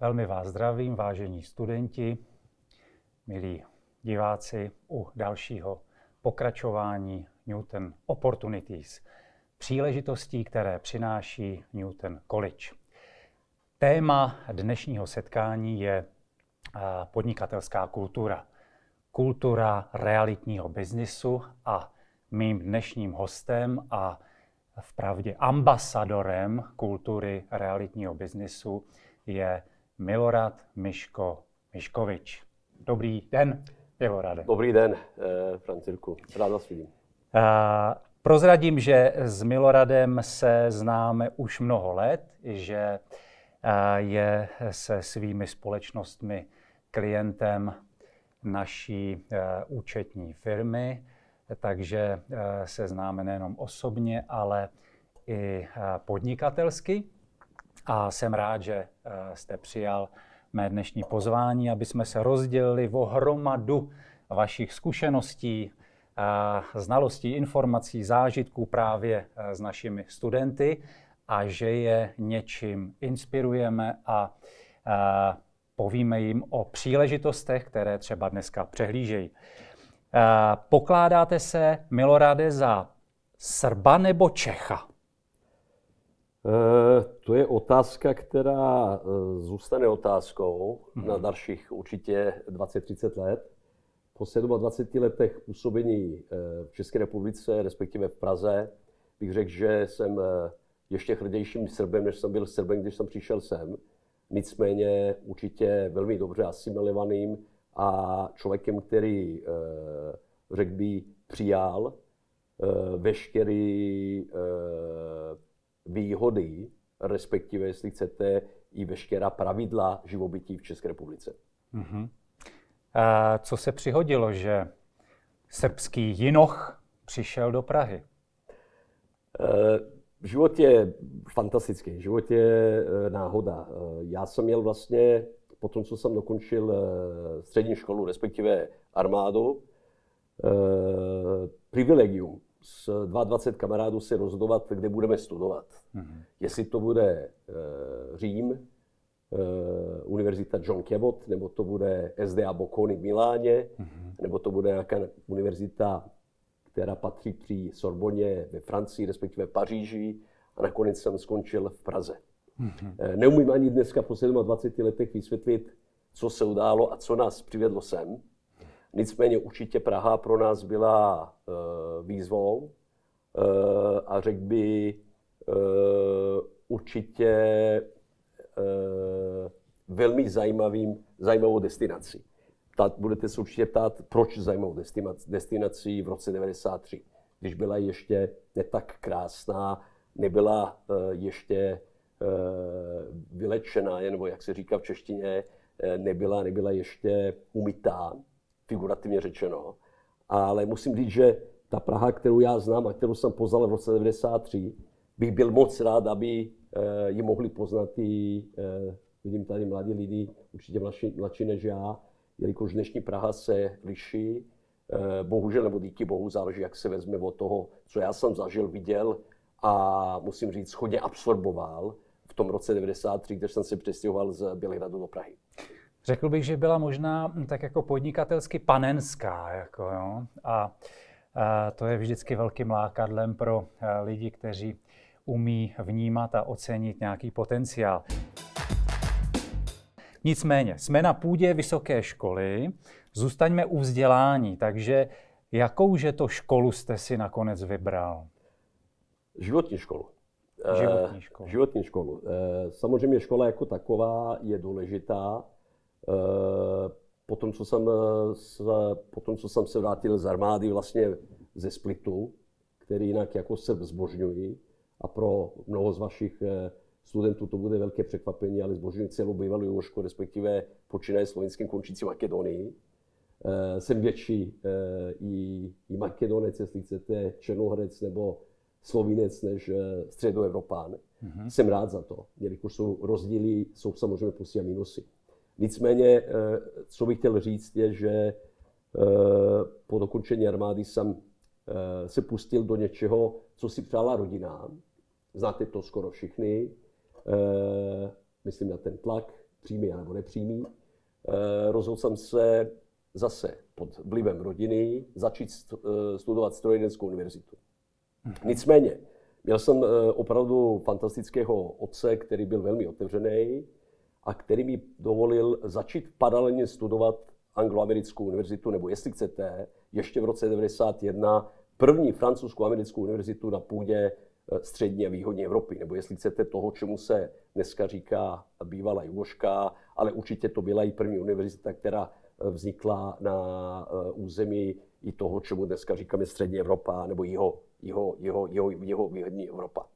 Velmi vás zdravím, vážení studenti, milí diváci, u dalšího pokračování Newton Opportunities, příležitostí, které přináší Newton College. Téma dnešního setkání je podnikatelská kultura. Kultura realitního biznisu a mým dnešním hostem a v pravdě ambasadorem kultury realitního biznisu je Milorad Miško Miškovič. Dobrý den, Milorade. Dobrý den, eh, Francirku. Rád vás vidím. Uh, prozradím, že s Miloradem se známe už mnoho let, že uh, je se svými společnostmi klientem naší uh, účetní firmy, takže se známe nejenom osobně, ale i podnikatelsky a jsem rád, že eh, jste přijal mé dnešní pozvání, aby jsme se rozdělili o hromadu vašich zkušeností, eh, znalostí, informací, zážitků právě eh, s našimi studenty a že je něčím inspirujeme a povíme jim o příležitostech, které třeba dneska přehlížejí. Pokládáte se, Milorade, za Srba nebo Čecha? Eh, to je otázka, která eh, zůstane otázkou mm-hmm. na dalších určitě 20-30 let. Po 27 letech působení eh, v České republice, respektive v Praze, bych řekl, že jsem ještě hrdějším Srbem, než jsem byl Srbem, když jsem přišel sem. Nicméně určitě velmi dobře asimilovaným a člověkem, který, řekl by, přijal veškerý výhody, respektive, jestli chcete, i veškerá pravidla živobytí v České republice. Uh-huh. A co se přihodilo, že srbský jinoch přišel do Prahy? E, život je fantastický, život je e, náhoda. E, já jsem měl vlastně, po tom, co jsem dokončil střední školu, respektive armádu, privilegium s 22 kamarádů si rozhodovat, kde budeme studovat. Mm-hmm. Jestli to bude uh, Řím, uh, Univerzita John Cabot, nebo to bude SDA Bocconi v Miláně, mm-hmm. nebo to bude nějaká univerzita, která patří při Sorboně ve Francii, respektive Paříži, a nakonec jsem skončil v Praze. Mm-hmm. Neumím ani dneska po 27 letech vysvětlit, co se událo a co nás přivedlo sem. Nicméně určitě Praha pro nás byla uh, výzvou uh, a řekl by uh, určitě velmi zajímavým, zajímavou destinací. Ptát, budete se určitě ptát, proč zajímavou destinací v roce 93, když byla ještě ne tak krásná, nebyla ještě vylečená, nebo jak se říká v češtině, nebyla, nebyla ještě umytá figurativně řečeno. Ale musím říct, že ta Praha, kterou já znám a kterou jsem poznal v roce 93, bych byl moc rád, aby eh, ji mohli poznat i, eh, vidím tady mladí lidi, určitě mladší, mladší než já, jelikož dnešní Praha se liší. Eh, bohužel, nebo díky bohu, záleží, jak se vezme od toho, co já jsem zažil, viděl a musím říct, hodně absorboval v tom roce 93, když jsem se přestěhoval z Bělehradu do Prahy. Řekl bych, že byla možná hm, tak jako podnikatelsky panenská. Jako, jo? A, a to je vždycky velkým lákadlem pro eh, lidi, kteří umí vnímat a ocenit nějaký potenciál. Nicméně, jsme na půdě vysoké školy, zůstaňme u vzdělání, takže jakouže to školu jste si nakonec vybral? Životní školu. Životní školu. Životní školu. Eh, samozřejmě škola jako taková je důležitá, Eh, potom, co jsem, eh, se, potom, co jsem se vrátil z armády vlastně ze Splitu, který jinak jako se zbožňují a pro mnoho z vašich eh, studentů to bude velké překvapení, ale zbožňují celou bývalou Jošku, respektive počínaje slovenským končící Makedonii. Jsem větší i, i Makedonec, jestli chcete, Černohorec nebo Slovinec než středoevropán. Mm-hmm. Jsem rád za to, jelikož jsou rozdíly, jsou samozřejmě plusy a minusy. Nicméně, eh, co bych chtěl říct, je, že eh, po dokončení armády jsem eh, se pustil do něčeho, co si přála rodina. Znáte to skoro všichni. Myslím na ten tlak, přímý nebo nepřímý. Rozhodl jsem se zase pod vlivem rodiny začít studovat strojírenskou univerzitu. Nicméně, měl jsem opravdu fantastického otce, který byl velmi otevřený a který mi dovolil začít paralelně studovat angloamerickou univerzitu, nebo jestli chcete, ještě v roce 1991 první francouzskou americkou univerzitu na půdě eh, střední a východní Evropy, nebo jestli chcete toho, čemu se dneska říká bývalá Jugoška, ale určitě to byla i první univerzita, která eh, vznikla na eh, území i toho, čemu dneska říkáme střední Evropa nebo jeho, jeho, jeho, jeho, jeho východní Evropa.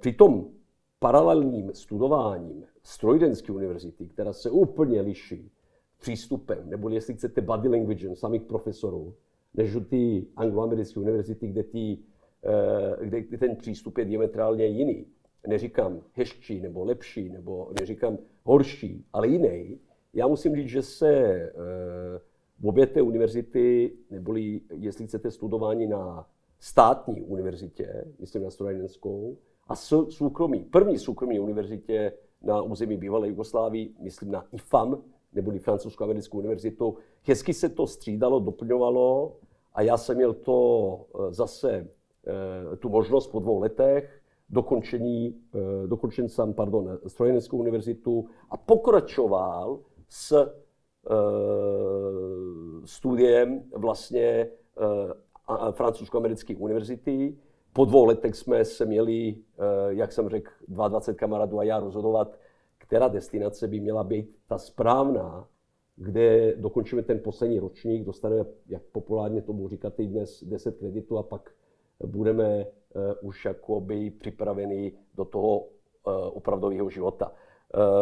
Při tom paralelním studováním Strojdenské univerzity, která se úplně liší přístupem, nebo jestli chcete body language samých profesorů, než ty angloamerické univerzity, kde, ty, eh, kde ten přístup je diametrálně jiný. Neříkám hezčí nebo lepší, nebo neříkám horší, ale jiný. Já musím říct, že se eh, v obě té univerzity, neboli jestli chcete studování na státní univerzitě, myslím na strojenskou, a soukromí, první soukromí univerzitě na území bývalé Jugoslávii, myslím na IFAM, neboli Francouzskou-americkou univerzitu. Hezky se to střídalo, doplňovalo a já jsem měl to eh, zase eh, tu možnost po dvou letech dokončení, eh, dokončen jsem, pardon, Strojeneckou univerzitu a pokračoval s studiem vlastně francouzsko-americké univerzity. Po dvou letech jsme se měli, jak jsem řekl, 22 kamarádů a já rozhodovat, která destinace by měla být ta správná, kde dokončíme ten poslední ročník, dostaneme, jak populárně tomu říkáte dnes, 10 kreditů a pak budeme uh, už jakoby připraveni do toho uh, opravdového života.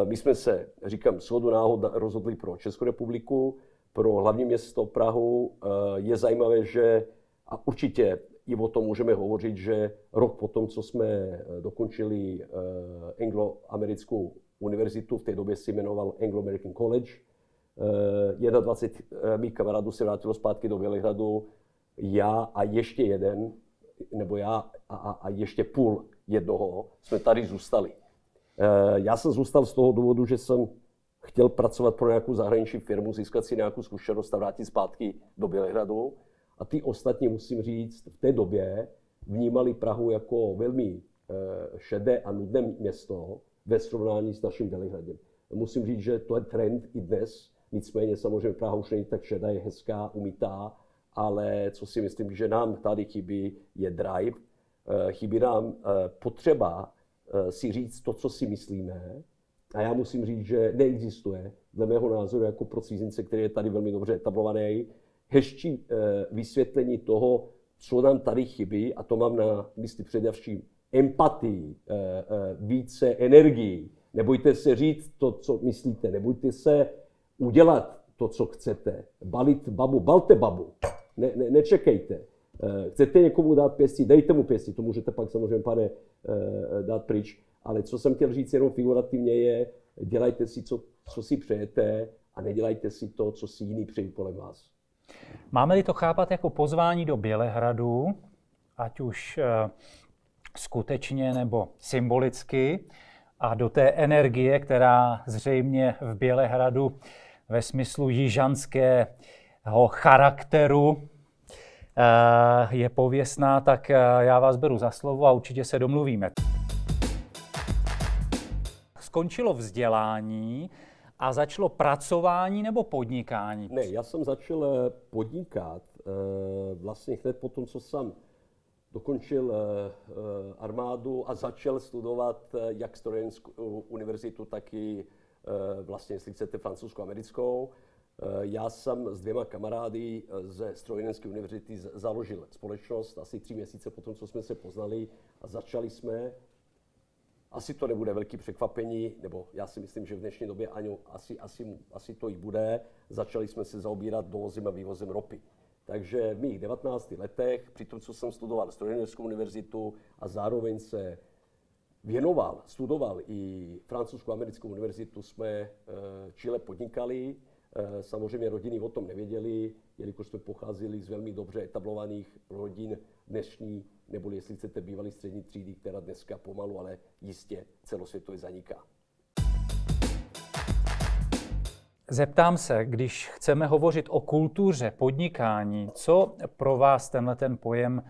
My jsme se, říkám, shodu náhod rozhodli pro Českou republiku, pro hlavní město Prahu. Je zajímavé, že a určitě i o tom můžeme hovořit, že rok potom, co jsme dokončili uh, anglo-americkou univerzitu, v té době se jmenoval Anglo-American College. 21 eh, mých kamarádů se vrátilo zpátky do Bělehradu, já a ještě jeden, nebo já a, a, a ještě půl jednoho, jsme tady zůstali. Eh, já jsem zůstal z toho důvodu, že jsem chtěl pracovat pro nějakou zahraniční firmu, získat si nějakou zkušenost a vrátit zpátky do Bělehradu. A ty ostatní, musím říct, v té době vnímali Prahu jako velmi eh, šedé a nudné město, ve srovnání s naším Belihradem. Musím říct, že to je trend i dnes, nicméně samozřejmě Praha už není tak šedá, je hezká, umytá, ale co si myslím, že nám tady chybí, je drive. Eh, chybí nám eh, potřeba si říct to, co si myslíme. A já musím říct, že neexistuje, dle mého názoru, jako pro cizince, který je tady velmi dobře etablovaný, hezčí vysvětlení toho, co nám tady chybí, a to mám na mysli především empatii, eh, eh, více energii. Nebojte se říct to, co myslíte, nebojte se udělat to, co chcete. Balit babu, balte babu. Ne, ne, nečekejte. Eh, chcete někomu dát pěstí, dejte mu pěstí, to můžete pak samozřejmě, pane, dát pryč. Ale co jsem chtěl říct jenom figurativně je, dělejte si, co, co si přejete a nedělejte si to, co si jiný přejí kolem vás. Máme-li to chápat jako pozvání do Bělehradu, ať už skutečně nebo symbolicky a do té energie, která zřejmě v Bělehradu ve smyslu jižanského charakteru eh, je pověstná, tak eh, já vás beru za slovo a určitě se domluvíme. Skončilo vzdělání a začalo pracování nebo podnikání? Ne, já jsem začal eh, podnikat vlastně hned po tom, co jsem dokončil eh, eh, armádu a začal studovat eh, jak Strojenskou univerzitu, tak i vlastně, jestli chcete, francouzskou-americkou. Já jsem s dvěma kamarády ze Strojenské univerzity založil společnost asi tři měsíce po tom, co jsme se poznali a začali jsme. Asi to nebude velký překvapení, nebo já si myslím, že v dnešní době ani, asi, asi, asi to i bude. Začali jsme se zaobírat dovozem a vývozem ropy. Takže v mých 19 letech, při tom, co jsem studoval Strojeneckou univerzitu a zároveň se věnoval, studoval i francouzskou americkou univerzitu, jsme eh, Chile podnikali. Eh, samozřejmě rodiny o tom nevěděli, jelikož jsme pocházeli z velmi dobře etablovaných rodin dnešní, nebo jestli chcete bývalý střední třídy, která dneska pomalu, ale jistě celosvětově zaniká. Zeptám se, když chceme hovořit o kultuře podnikání, co pro vás tenhle ten pojem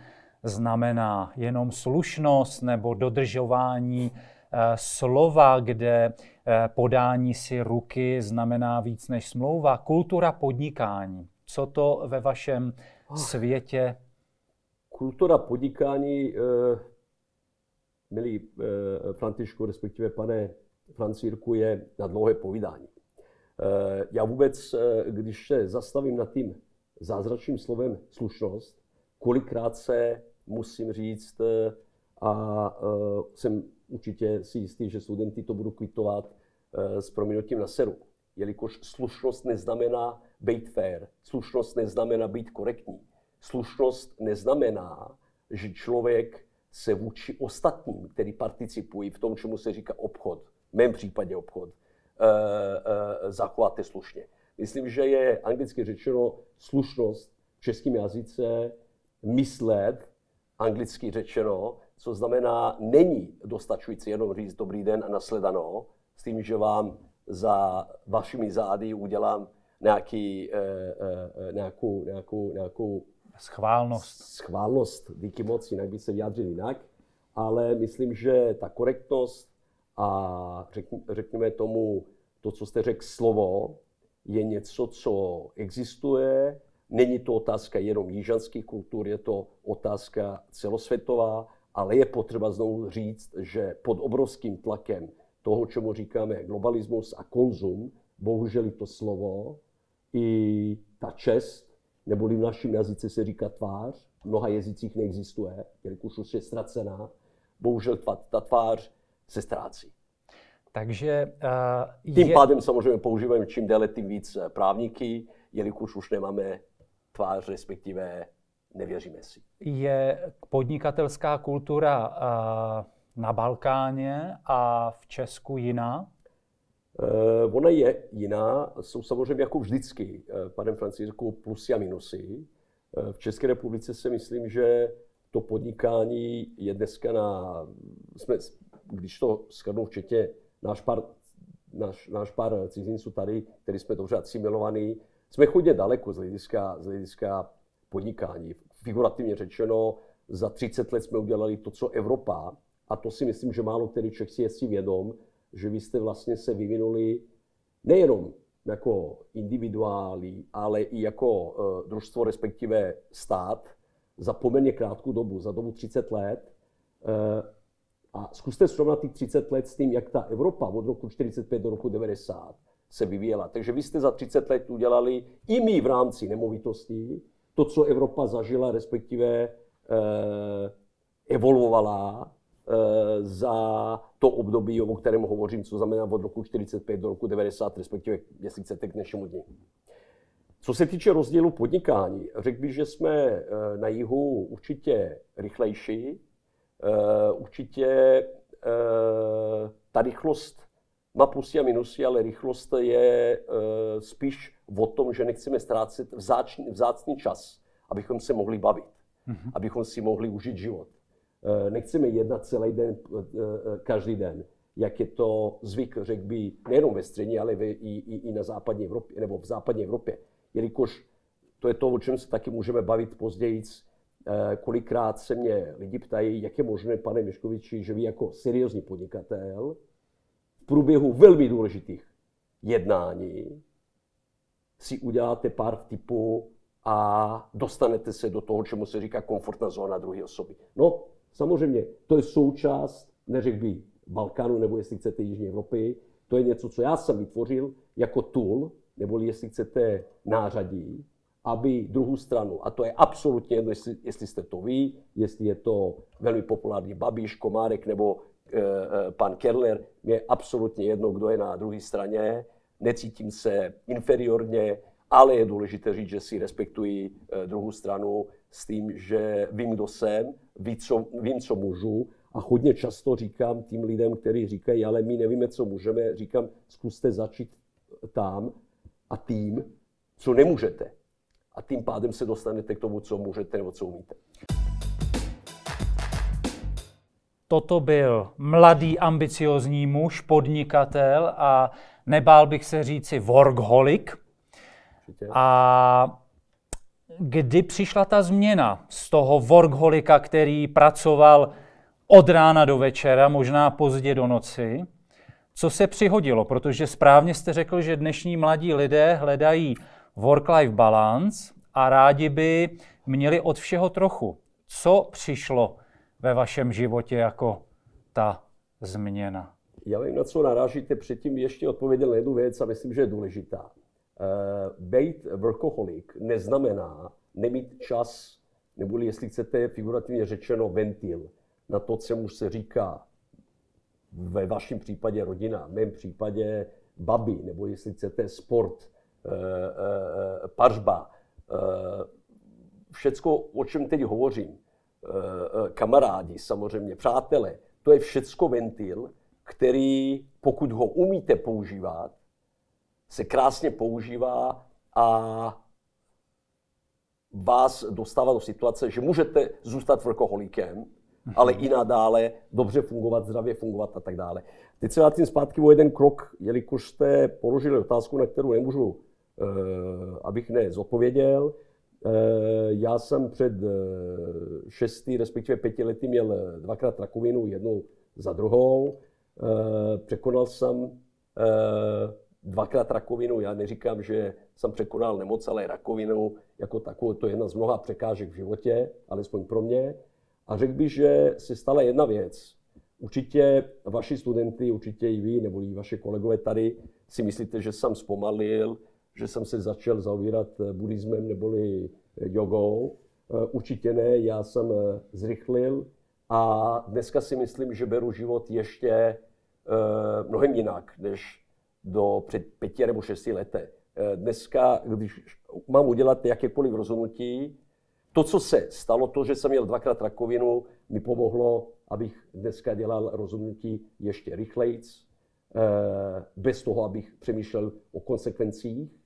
znamená? Jenom slušnost nebo dodržování eh, slova, kde eh, podání si ruky znamená víc než smlouva? Kultura podnikání, co to ve vašem světě? Kultura podnikání, eh, milý Františku, respektive pane Francírku, je na dlouhé povídání. Eh, já vůbec, eh, když se zastavím nad tím zázračným slovem slušnost, kolikrát se musím říct, eh, a jsem určitě si jistý, že studenty to budou kvitovat s proměnutím na seru. Jelikož slušnost neznamená být fair, slušnost neznamená být korektní. Slušnost neznamená, že člověk se vůči ostatním, který participují v tom, čemu se říká obchod, v mém případě obchod, Eh, eh, zachováte slušně. Myslím, že je anglicky řečeno slušnost v českém jazyce myslet, anglicky řečeno, co znamená, není dostačující jenom říct dobrý den a nasledano, s tím, že vám za vašimi zády udělám nějaký, eh, nějakou, nějakou, nějakou schválnost. Schválnost, díky moc, jinak by se vyjádřil jinak. Ale myslím, že ta korektnost a řekněme tomu, to, co jste řekl, slovo, je něco, co existuje. Není to otázka jenom jižanských kultur, je to otázka celosvětová, ale je potřeba znovu říct, že pod obrovským tlakem toho, čemu říkáme globalismus a konzum, bohužel to slovo, i ta čest, neboli v našem jazyce se říká tvář, v mnoha jazycích neexistuje, jelikož už je ztracená, bohužel ta, ta tvář se ztrácí. Takže uh, Tím je... pádem samozřejmě používáme čím déle tím víc eh, právníky, jelikož už nemáme tvář, respektive nevěříme si. Je podnikatelská kultura uh, na Balkáně a v Česku jiná? Uh, ona je jiná. Jsou samozřejmě jako vždycky, uh, panem Francisku, plusy a minusy. Uh, v České republice si myslím, že to podnikání je dneska na, jsme, když to shrnu včetně náš pár, náš, náš pár cizinců tady, který jsme dobře asimilovaní, jsme chodně daleko z hlediska, z hlediska podnikání. Figurativně řečeno, za 30 let jsme udělali to, co Evropa, a to si myslím, že málo který Čech si je si vědom, že vy jste vlastně se vyvinuli nejenom jako individuáli, ale i jako uh, družstvo, respektive stát, za poměrně krátkou dobu, za dobu 30 let, uh, a zkuste srovnat těch 30 let s tím, jak ta Evropa od roku 45 do roku 90 se vyvíjela. Takže vy jste za 30 let udělali i my v rámci nemovitostí to, co Evropa zažila, respektive eh, evolvovala za to období, o kterém hovořím, co znamená od roku 45 do roku 90, respektive, jestli chcete, k dnešnímu dní. Co se týče rozdílu podnikání, řekl bych, že jsme eh, na jihu určitě rychlejší, Eh, určitě eh, ta rychlost má plusy a minusy, ale rychlost je eh, spíš o tom, že nechceme ztrácet vzácný, vzácný čas, abychom se mohli bavit, mm-hmm. abychom si mohli užít život. Nechceme jednat celý den, každý den, jak je to zvyk, řekl by, nejenom ve střední, ale i, i, i na západní Evropě, nebo v západní Evropě. Jelikož to je to, o čem se taky můžeme bavit později, Eh, kolikrát se mě lidi ptají, jak je možné, pane Miškoviči, že vy jako seriózní podnikatel v průběhu velmi důležitých jednání si uděláte pár typů a dostanete se do toho, čemu se říká komfortná zóna druhé osoby. No, samozřejmě, to je součást, neřekl by Balkánu, nebo jestli chcete Jižní Evropy, to je něco, co já jsem vytvořil jako tool, nebo jestli chcete nářadí, aby druhou stranu, a to je absolutně jedno, jestli, jestli jste to vy, jestli je to velmi populární Babiš, Komárek nebo e, e, pan Kerler, mě je absolutně jedno, kdo je na druhé straně, necítím se inferiorně, ale je důležité říct, že si respektuji e, druhou stranu s tím, že vím, kdo jsem, ví, co, vím, co můžu a hodně často říkám tým lidem, kteří říkají, ale my nevíme, co můžeme, říkám, zkuste začít tam a tím, co nemůžete a tím pádem se dostanete k tomu, co můžete nebo co umíte. Toto byl mladý, ambiciozní muž, podnikatel a nebál bych se říci workaholic. A kdy přišla ta změna z toho workholika, který pracoval od rána do večera, možná pozdě do noci, co se přihodilo? Protože správně jste řekl, že dnešní mladí lidé hledají work-life balance a rádi by měli od všeho trochu. Co přišlo ve vašem životě jako ta změna? Já vím, na co narážíte. Předtím ještě odpověděl jednu věc a myslím, že je důležitá. Uh, být workaholic neznamená nemít čas, nebo jestli chcete figurativně řečeno ventil, na to, co se říká ve vašem případě rodina, v mém případě babi, nebo jestli chcete sport, e, e, pařba, všecko, o čem teď hovořím, kamarádi samozřejmě, přátelé, to je všecko ventil, který, pokud ho umíte používat, se krásně používá a vás dostává do situace, že můžete zůstat workoholikem, ale i nadále dobře fungovat, zdravě fungovat a tak dále. Teď se vrátím zpátky o jeden krok, jelikož jste položili otázku, na kterou nemůžu, eh, abych nezodpověděl. Eh, já jsem před eh, šesti, respektive pěti lety měl dvakrát rakovinu, jednu za druhou. Překonal jsem dvakrát rakovinu. Já neříkám, že jsem překonal nemoc, ale rakovinu jako takovou. To je jedna z mnoha překážek v životě, alespoň pro mě. A řekl bych, že se stala jedna věc. Určitě vaši studenty, určitě i vy, nebo i vaše kolegové tady si myslíte, že jsem zpomalil, že jsem se začal zaobírat buddhismem neboli jogou. Určitě ne, já jsem zrychlil a dneska si myslím, že beru život ještě eh, mnohem jinak, než do před pěti nebo šesti lety. Eh, dneska, když mám udělat jakékoliv rozhodnutí, to, co se stalo, to, že jsem měl dvakrát rakovinu, mi pomohlo, abych dneska dělal rozhodnutí ještě rychleji, eh, bez toho, abych přemýšlel o konsekvencích,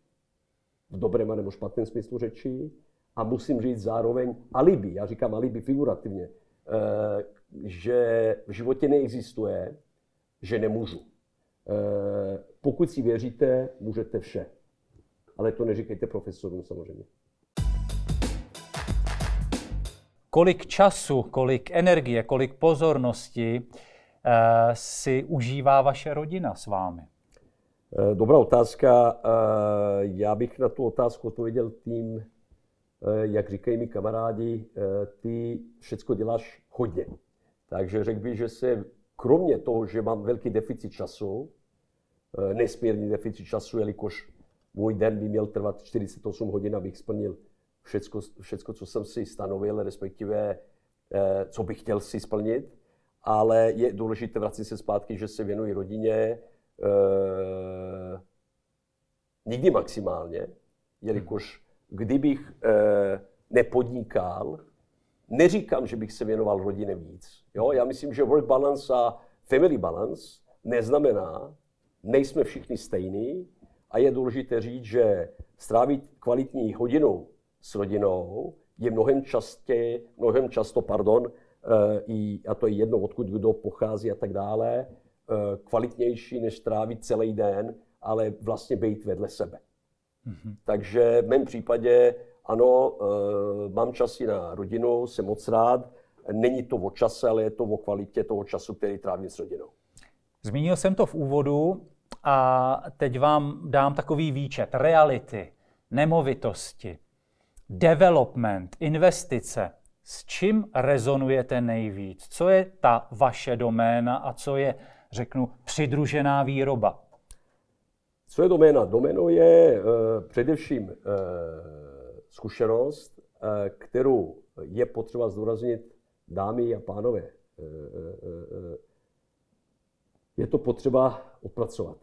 v dobrém nebo špatném smyslu řeči. A musím říct zároveň alibi, já říkám alibi figurativně, eh, že v životě neexistuje, že nemůžu. Eh, pokud si věříte, můžete vše. Ale to neříkejte profesorům samozřejmě. kolik času, kolik energie, kolik pozornosti uh, si užívá vaše rodina s vámi? Eh, dobrá otázka. Eh, já bych na tu otázku odpověděl tím, jak říkají mi kamarádi, ty všecko děláš hodně. Takže řekl bych, že se kromě toho, že mám velký deficit času, nesmírný deficit času, jelikož můj den by měl trvat 48 hodin, abych splnil všecko, všecko, co jsem si stanovil, respektive eh, co bych chtěl si splnit, ale je důležité vracet se zpátky, že se věnuji rodině, eh, nikdy maximálně, jelikož kdybych eh, nepodnikal, neříkám, že bych se věnoval rodině víc. Jo? Já myslím, že work balance a family balance neznamená, nejsme všichni stejní a je důležité říct, že strávit kvalitní hodinu s rodinou je mnohem, častě, mnohem často, pardon, eh, i, a to je jedno, odkud kdo pochází a tak dále, eh, kvalitnější, než trávit celý den, ale vlastně být vedle sebe. Mm-hmm. Takže v mém případě, ano, eh, mám čas i na rodinu, jsem moc rád. Není to o čase, ale je to o kvalitě toho času, který trávím s rodinou. Zmínil jsem to v úvodu a teď vám dám takový výčet. Reality, nemovitosti, development, investice, s čím rezonujete nejvíc? Co je ta vaše doména a co je, řeknu, přidružená výroba? Co je doména? Doménou je uh, především uh, zkušenost, uh, kterou je potřeba zdůraznit dámy a pánové. Je to potřeba odpracovat.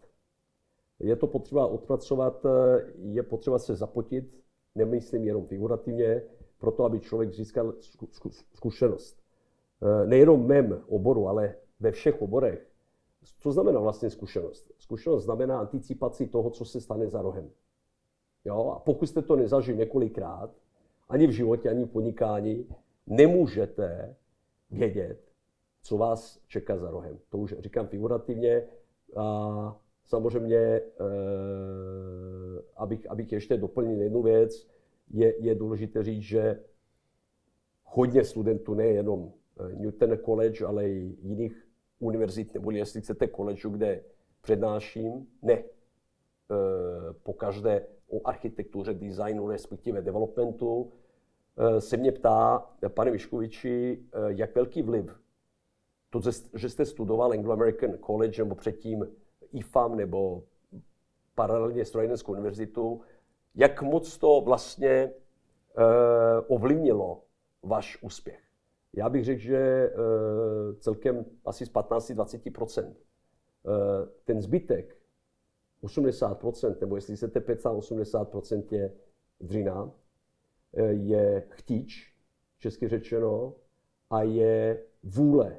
Je to potřeba odpracovat, je potřeba se zapotit, nemyslím jenom figurativně, proto, aby člověk získal zkušenost. E, nejenom v mém oboru, ale ve všech oborech. Co znamená vlastně zkušenost? Zkušenost znamená anticipaci toho, co se stane za rohem. Jo? A pokud jste to nezažili několikrát, ani v životě, ani v podnikání, nemůžete vědět, co vás čeká za rohem. To už říkám figurativně. A Samozřejmě, eh, abych, abych ještě doplnil jednu věc, je, je důležité říct, že hodně studentů, nejenom eh, Newton College, ale i jiných univerzit, nebo jestli chcete college, kde přednáším, ne. Eh, po každé o architektuře, designu, respektive developmentu, se mě ptá, pane Viškoviči, jak velký vliv to, že jste studoval Anglo-American College nebo předtím IFAM nebo paralelně Strojenskou univerzitu, jak moc to vlastně uh, ovlivnilo váš úspěch? Já bych řekl, že uh, celkem asi z 15-20%. Uh, ten zbytek, 80%, nebo jestli chcete 85% je dřina, je chtíč, česky řečeno, a je vůle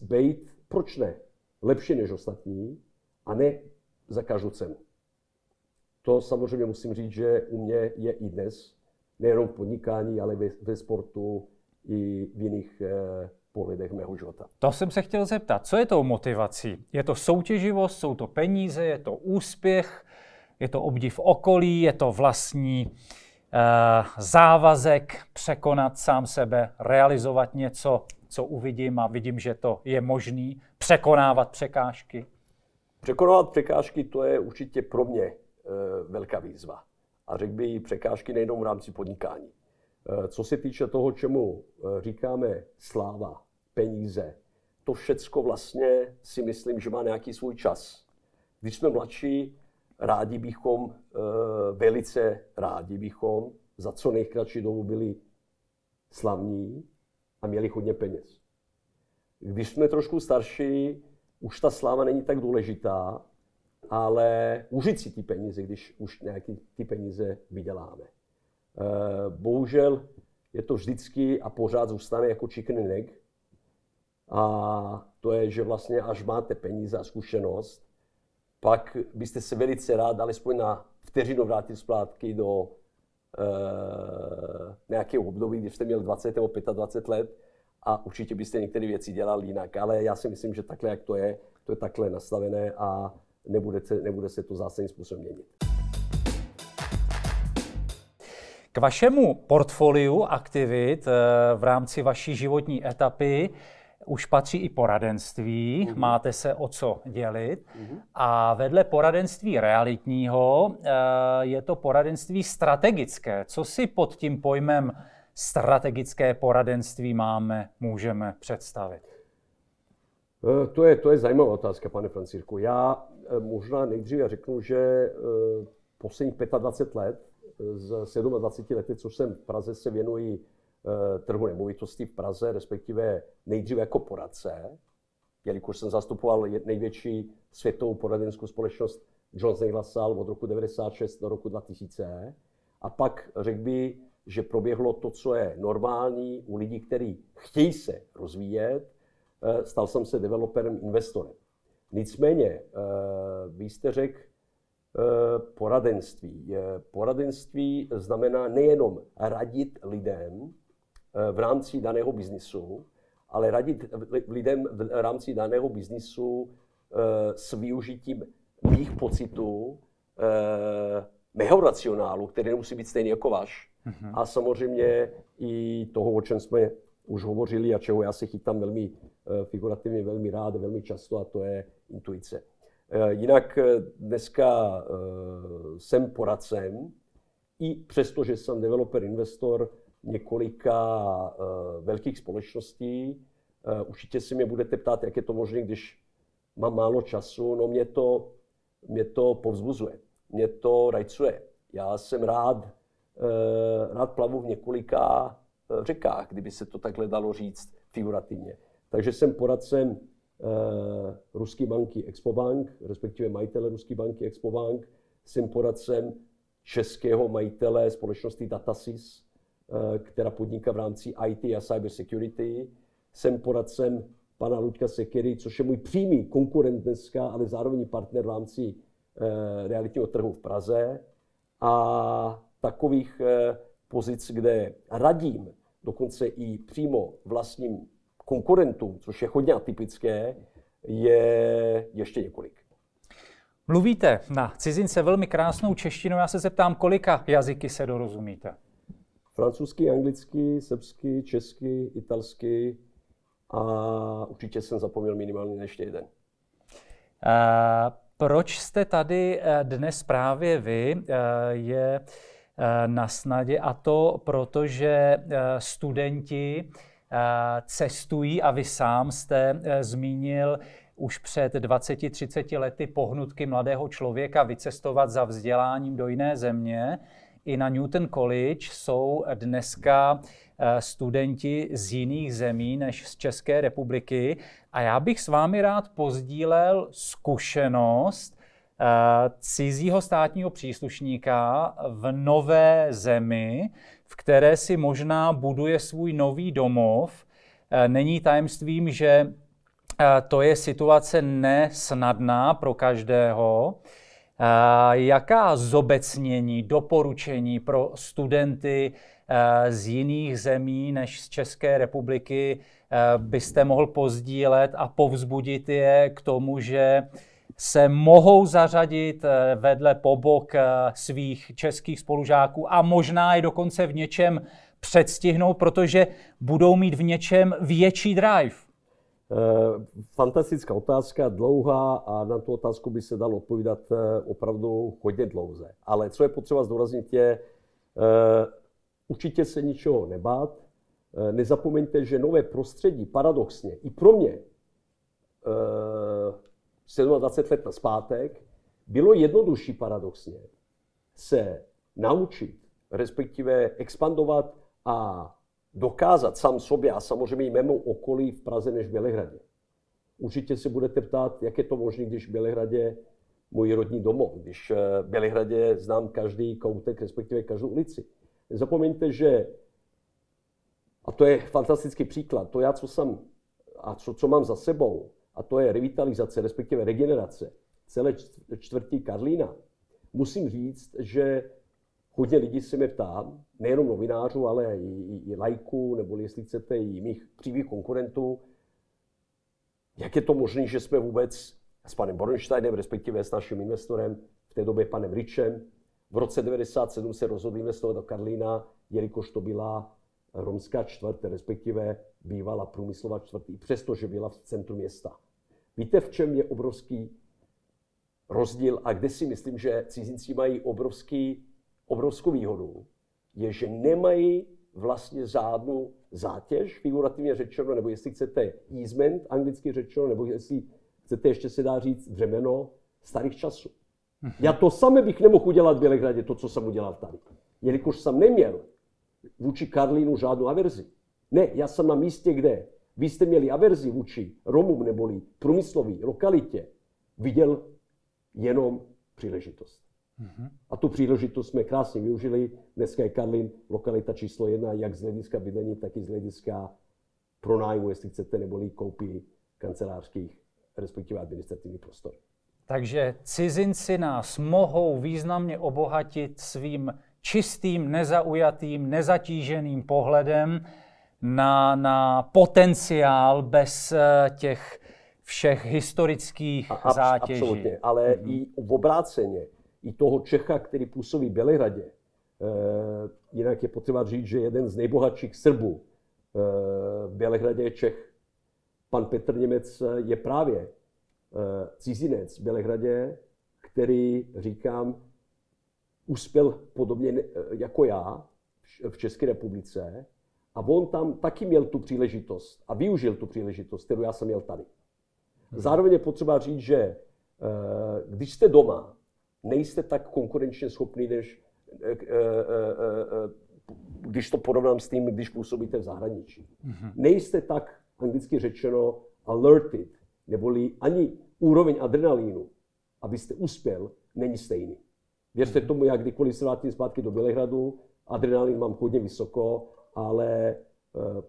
být, proč ne, lepší než ostatní a ne za každou cenu. To samozřejmě musím říct, že u mě je i dnes, nejenom v podnikání, ale ve, ve sportu i v jiných eh, pohledech mého života. To jsem se chtěl zeptat. Co je tou motivací? Je to soutěživost, jsou to peníze, je to úspěch, je to obdiv okolí, je to vlastní eh, závazek překonat sám sebe, realizovat něco, co uvidím a vidím, že to je možný, překonávat překážky? Překonávat překážky, to je určitě pro mě e, velká výzva. A řekl bych překážky nejenom v rámci podnikání. E, co se týče toho, čemu e, říkáme sláva, peníze, to všecko vlastně si myslím, že má nějaký svůj čas. Když jsme mladší, rádi bychom, velice rádi bychom za co nejkratší dobu byli slavní, a měli hodně peněz. Když jsme trošku starší, už ta sláva není tak důležitá, ale užít si ty peníze, když už nějaké ty peníze vyděláme. Eh, bohužel je to vždycky a pořád zůstane jako chicken and egg. A to je, že vlastně až máte peníze a zkušenost, pak byste se velice rád alespoň na vteřinu vrátil zpátky do uh, nějakého období, když jste měl 20 nebo 25 let a určitě byste některé věci dělal jinak. Ale já si myslím, že takhle, jak to je, to je takhle nastavené a nebude se, nebude se to zásadním způsobem měnit. K vašemu portfoliu aktivit eh, v rámci vaší životní etapy už patří i poradenství, uh-huh. máte se o co dělit. Uh-huh. A vedle poradenství realitního eh, je to poradenství strategické. Co si pod tím pojmem strategické poradenství máme, můžeme představit? Eh, to je, to je zajímavá otázka, pane Francírku. Já eh, možná nejdříve řeknu, že posledních 25 let, z 27 lety, co jsem v Praze, se věnuji trhu nemovitostí v Praze, respektive nejdříve jako poradce, jelikož jsem zastupoval největší světovou poradenskou společnost Johnson LaSalle od roku 96 do roku 2000. A pak řekl by, že proběhlo to, co je normální u lidí, kteří chtějí se rozvíjet. Eh, stal jsem se developerem, investorem. Nicméně, eh, vy jste řekl poradenství. Poradenství znamená nejenom radit lidem, Eh, v rámci daného biznisu, ale radit lidem v rámci daného biznisu eh, s využitím mých pocitů, eh, mého racionálu, který nemusí být stejný jako váš. Mm-hmm. A samozřejmě i toho, o čem jsme už hovořili a čeho já se chytám velmi figurativně, velmi rád, velmi často, a to je intuice. Jinak dneska jsem poradcem, i přesto, že jsem developer, investor, několika uh, velkých společností. Uh, určitě si mě budete ptát, jak je to možné, když mám málo času. No mě to, mě to povzbuzuje, mě to rajcuje. Já jsem rád, uh, rád plavu v několika řekách, kdyby se to takhle dalo říct figurativně. Takže jsem poradcem uh, ruské banky Expobank, respektive majitele ruské banky Expobank. Jsem poradcem českého majitele společnosti Datasys, Eh, která podniká v rámci IT a cyber security. Jsem poradcem pana Luďka Sekery, což je můj přímý konkurent dneska, ale zároveň partner v rámci eh, realitního trhu v Praze. A takových eh, pozic, kde radím dokonce i přímo vlastním konkurentům, což je hodně atypické, je ještě několik. Mluvíte na cizince velmi krásnou češtinu. Já se zeptám, kolika jazyky se dorozumíte? Francouzsky, anglicky, srbsky, česky, italsky a určitě jsem zapomněl minimálně ještě jeden. Uh, proč jste tady eh, dnes právě vy? Uh, je na snadě a to proto, že studenti cestují a vy sám jste zmínil už před 20-30 lety pohnutky mladého člověka vycestovat za vzděláním do jiné země. I na Newton College jsou dneska eh, studenti z jiných zemí než z České republiky. A já bych s vámi rád pozdílel zkušenost eh, cizího státního příslušníka v nové zemi, v které si možná buduje svůj nový domov. Eh, není tajemstvím, že to je situace nesnadná pro každého. Jaká zobecnění, doporučení pro studenty z jiných zemí než z České republiky byste mohl pozdílet a povzbudit je k tomu, že se mohou zařadit vedle pobok svých českých spolužáků a možná i dokonce v něčem předstihnout, protože budou mít v něčem větší drive. Eh, fantastická otázka, dlouhá a na tu otázku by se dalo odpovídat eh, opravdu hodně dlouze. Ale co je potřeba zdůraznit je, eh, určitě se ničeho nebát. Nezapomeňte, že nové prostředí paradoxně i pro mě 27 let zpátek bylo jednodušší paradoxně se naučit, respektive expandovat a dokázat sám sobě a samozřejmě mému okolí v Praze než v Bělehradě. Určitě se budete ptát, jak je to možné, když v Bělehradě můj rodní domov, když v Bělehradě znám každý koutek, respektive každou ulici. Nezapomeňte, že, a to je fantastický příklad, to já, co jsem a co, co mám za sebou, a to je revitalizace, respektive regenerace celé čtvrtí Karlína, musím říct, že hodně lidí se mě ptá, nejenom novinářů, ale i, i, i lajků, nebo jestli chcete, i mých přímých konkurentů, jak je to možné, že jsme vůbec s panem Borensteinem, respektive s naším investorem, v té době panem Richem, v roce 97 se rozhodli investovat do Karlína, jelikož to byla romská čtvrt, respektive bývala průmyslová čtvrt, i přesto, že byla v centru města. Víte, v čem je obrovský rozdíl a kde si myslím, že cizinci mají obrovský, obrovskou výhodu? je, že nemají vlastně žádnou zátěž, figurativně řečeno, nebo jestli chcete easement, anglicky řečeno, nebo jestli chcete ještě se dá říct břemeno starých časů. Mhm. Já to samé bych nemohl udělat v Bělehradě, to, co jsem udělal tady. Jelikož jsem neměl vůči Karlínu žádnou averzi. Ne, já jsem na místě, kde vy jste měli averzi vůči Romům neboli průmyslové lokalitě, viděl jenom příležitost. A tu příležitost jsme krásně využili. Dneska je Karlin lokalita číslo jedna, jak z hlediska bydlení, tak i z hlediska pronájmu, jestli chcete, neboli koupí kancelářských, respektive administrativních prostor. Takže cizinci nás mohou významně obohatit svým čistým, nezaujatým, nezatíženým pohledem na, na potenciál bez eh, těch všech historických a, zátěží. Absolutně, ale mm-hmm. i v obráceně i toho Čecha, který působí v Bělehradě. Eh, jinak je potřeba říct, že jeden z nejbohatších Srbů eh, v Bělehradě je Čech. Pan Petr Němec je právě eh, cizinec v Bělehradě, který, říkám, uspěl podobně jako já v České republice a on tam taky měl tu příležitost a využil tu příležitost, kterou já jsem měl tady. Zároveň je potřeba říct, že když jste doma nejste tak konkurenčně schopný, než eh, eh, eh, když to porovnám s tím, když působíte v zahraničí. Mm-hmm. Nejste tak, anglicky řečeno, alerted, neboli ani úroveň adrenalínu, abyste uspěl, není stejný. Věřte mm-hmm. tomu, jak kdykoliv se vrátím zpátky do Bělehradu, adrenalin mám hodně vysoko, ale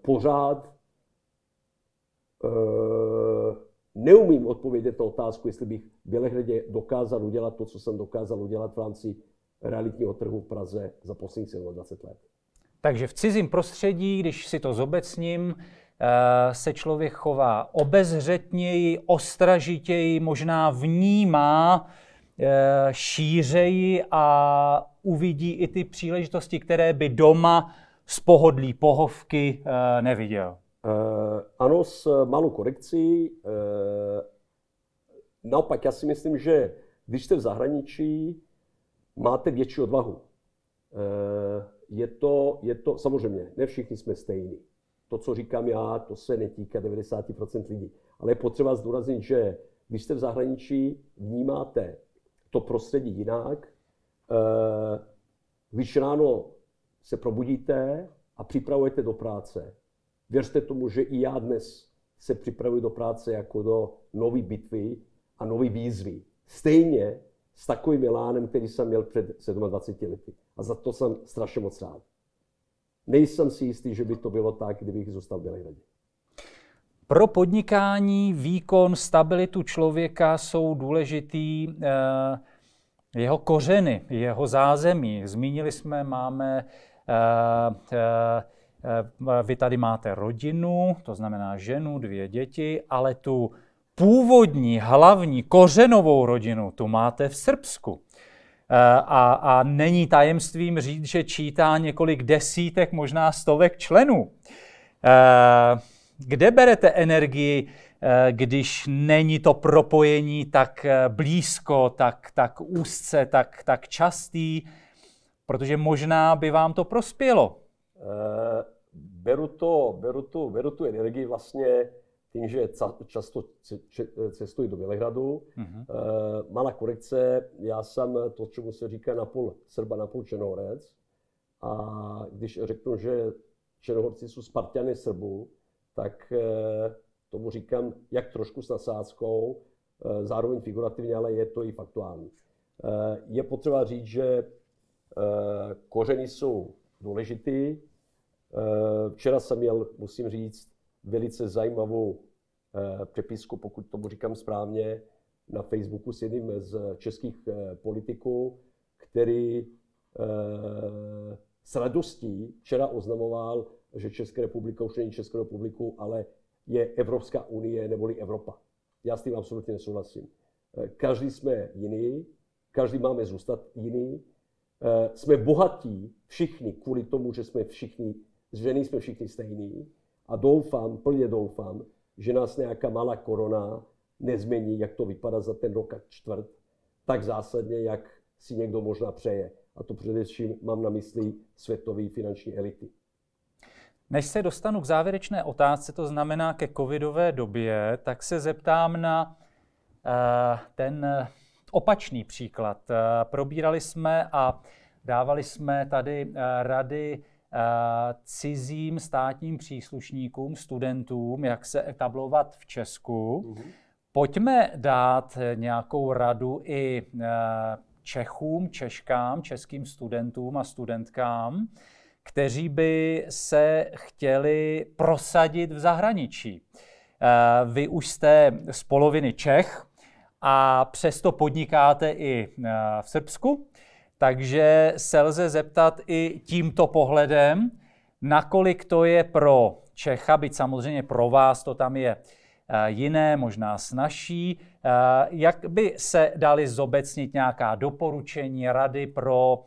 pořád neumím odpovědět na otázku, jestli bych v Bělehradě dokázal udělat to, co jsem dokázal udělat v rámci realitního trhu v Praze za posledních 20 let. Takže v cizím prostředí, když si to zobecním, eh, se člověk chová obezřetněji, ostražitěji, možná vnímá šířeji a uvidí i ty příležitosti, které by doma z pohodlí pohovky neviděl. Ano, s malou korekcí. Naopak, já si myslím, že když jste v zahraničí, máte větší odvahu. Je to, je to, samozřejmě, ne všichni jsme stejní. To, co říkám já, to se netýká 90% lidí. Ale je potřeba zdůraznit, že když jste v zahraničí, vnímáte to prostředí jinak. Eh, když ráno se probudíte a připravujete do práce, věřte tomu, že i já dnes se připravuji do práce jako do nové bitvy a nové výzvy. Stejně s takovým elánem, který jsem měl před 27 lety. A za to jsem strašně moc rád. Nejsem si jistý, že by to bylo tak, kdybych zůstal v Bělehradě. Pro podnikání, výkon, stabilitu člověka jsou důležitý eh, jeho kořeny, jeho zázemí. Zmínili jsme, máme, eh, eh, vy tady máte rodinu, to znamená ženu, dvě děti, ale tu původní, hlavní, kořenovou rodinu tu máte v Srbsku. A, a není tajemstvím říct, že čítá několik desítek, možná stovek členů. Kde berete energii, eh, když není to propojení tak eh, blízko, tak, tak úzce, tak, tak častý? Protože možná by vám to prospělo. Eh, beru, to, beru, tu, beru tu energii vlastně tím, že často cestuji do Bělehradu. Mm-hmm. Malá korekce, já jsem to, čemu se říká napůl Srba, napůl Černohorec. A když řeknu, že Černohorci jsou Spartiany Srbů, tak eh, tomu říkám jak trošku s nasádskou, zároveň figurativně, ale je to i faktuální. Je potřeba říct, že kořeny jsou důležitý. Včera jsem měl, musím říct, velice zajímavou přepisku, pokud tomu říkám správně, na Facebooku s jedním z českých politiků, který s radostí včera oznamoval, že Česká republika už není Českou republikou, ale je Evropská unie neboli Evropa. Já s tím absolutně nesouhlasím. Eh, každý jsme jiný, každý máme zůstat jiný. Eh, jsme bohatí všichni kvůli tomu, že jsme všichni, že nejsme všichni stejní. A doufám, plně doufám, že nás nějaká malá korona nezmění, jak to vypadá za ten rok a čtvrt, tak zásadně, jak si někdo možná přeje. A to především mám na mysli světové finanční elity. Než se dostanu k závěrečné otázce, to znamená ke covidové době, tak se zeptám na uh, ten opačný příklad. Uh, probírali jsme a dávali jsme tady uh, rady cizím státním příslušníkům, studentům, jak se etablovat v Česku. Uh-huh. Pojďme dát nějakou radu i Čechům, Češkám, českým studentům a studentkám, kteří by se chtěli prosadit v zahraničí. Eh, vy už jste z poloviny Čech a přesto podnikáte i eh, v Srbsku, takže se lze zeptat i tímto pohledem, nakolik to je pro Čecha, byť samozřejmě pro vás to tam je eh, jiné, možná snažší. Jak by se dali zobecnit nějaká doporučení, rady pro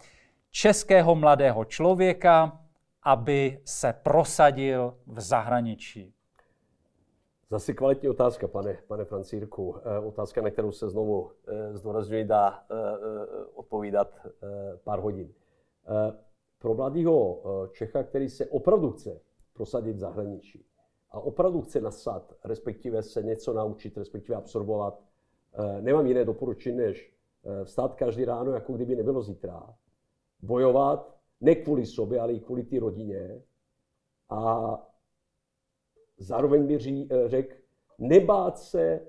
českého mladého člověka, aby se prosadil v zahraničí? Zase kvalitní otázka, pane, pane Francírku. Eh, otázka, na kterou se znovu eh, zdůrazňuji, dá eh, odpovídat pár hodin. Pro mladého Čecha, který se opravdu chce prosadit v zahraničí a opravdu chce nasat, respektive se něco naučit, respektive absorbovat, nemám jiné doporučení, než vstát každý ráno, jako kdyby nebylo zítra, bojovat ne kvůli sobě, ale i kvůli té rodině. A zároveň mi eh, řekl, nebát se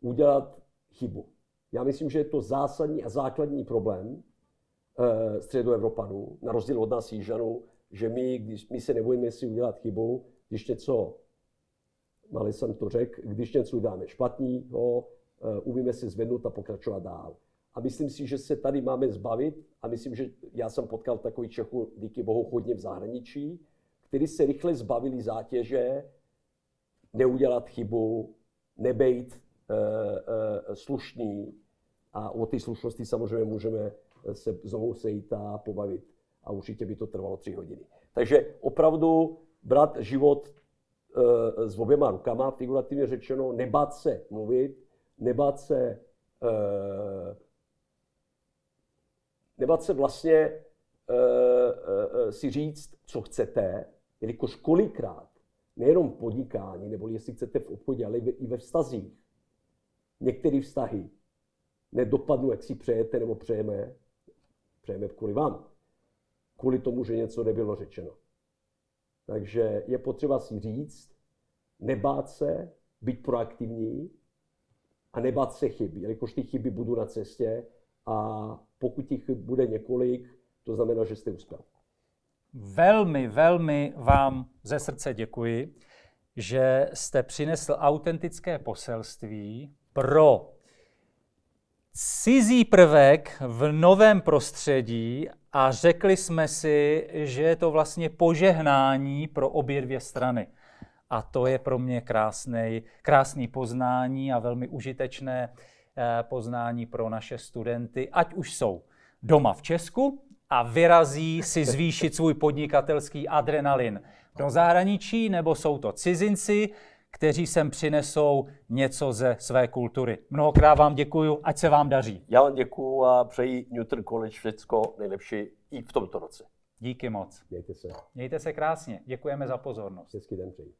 udělat chybu. Já myslím, že je to zásadní a základní problém e, středoevropanů, na rozdíl od nás Jižanů, že my, když, my se nebojíme si udělat chybu, když něco, malý jsem to řekl, když něco uděláme špatného, e, umíme si zvednout a pokračovat dál. A myslím si, že se tady máme zbavit, a myslím, že já jsem potkal takový Čechu, díky bohu, hodně v zahraničí, kteří se rychle zbavili zátěže, neudělat chybu, nebejt e, e, slušný A o té slušnosti samozřejmě můžeme se znovu sejít a pobavit. A určitě by to trvalo tři hodiny. Takže opravdu brát život e, s oběma rukama, figurativně řečeno, nebát se mluvit, nebát se, e, nebát se vlastně e, e, si říct, co chcete, jelikož kolikrát, nejenom podnikání, nebo jestli chcete v obchodě, ale i ve vztazích, některé vztahy nedopadnou, jak si přejete nebo přejeme, přejeme kvůli vám. Kvůli tomu, že něco nebylo řečeno. Takže je potřeba si říct, nebát se, být proaktivní a nebát se chyby, jelikož ty chyby budou na cestě a pokud chyb bude několik, to znamená, že jste uspěl. Velmi, velmi vám ze srdce děkuji, že jste přinesl autentické poselství pro cizí prvek v novém prostředí a řekli jsme si, že je to vlastně požehnání pro obě dvě strany. A to je pro mě krásný, krásný poznání a velmi užitečné eh, poznání pro naše studenty, ať už jsou doma v Česku a vyrazí si zvýšit svůj podnikatelský adrenalin do zahraničí, nebo jsou to cizinci, kteří sem přinesou něco ze své kultury. Mnohokrát vám děkuji, ať se vám daří. Já vám děkuji a přeji Newton College všecko nejlepší i v tomto roce. Díky moc. Mějte se. Mějte se krásně. Děkujeme za pozornost. Hezký den přeji.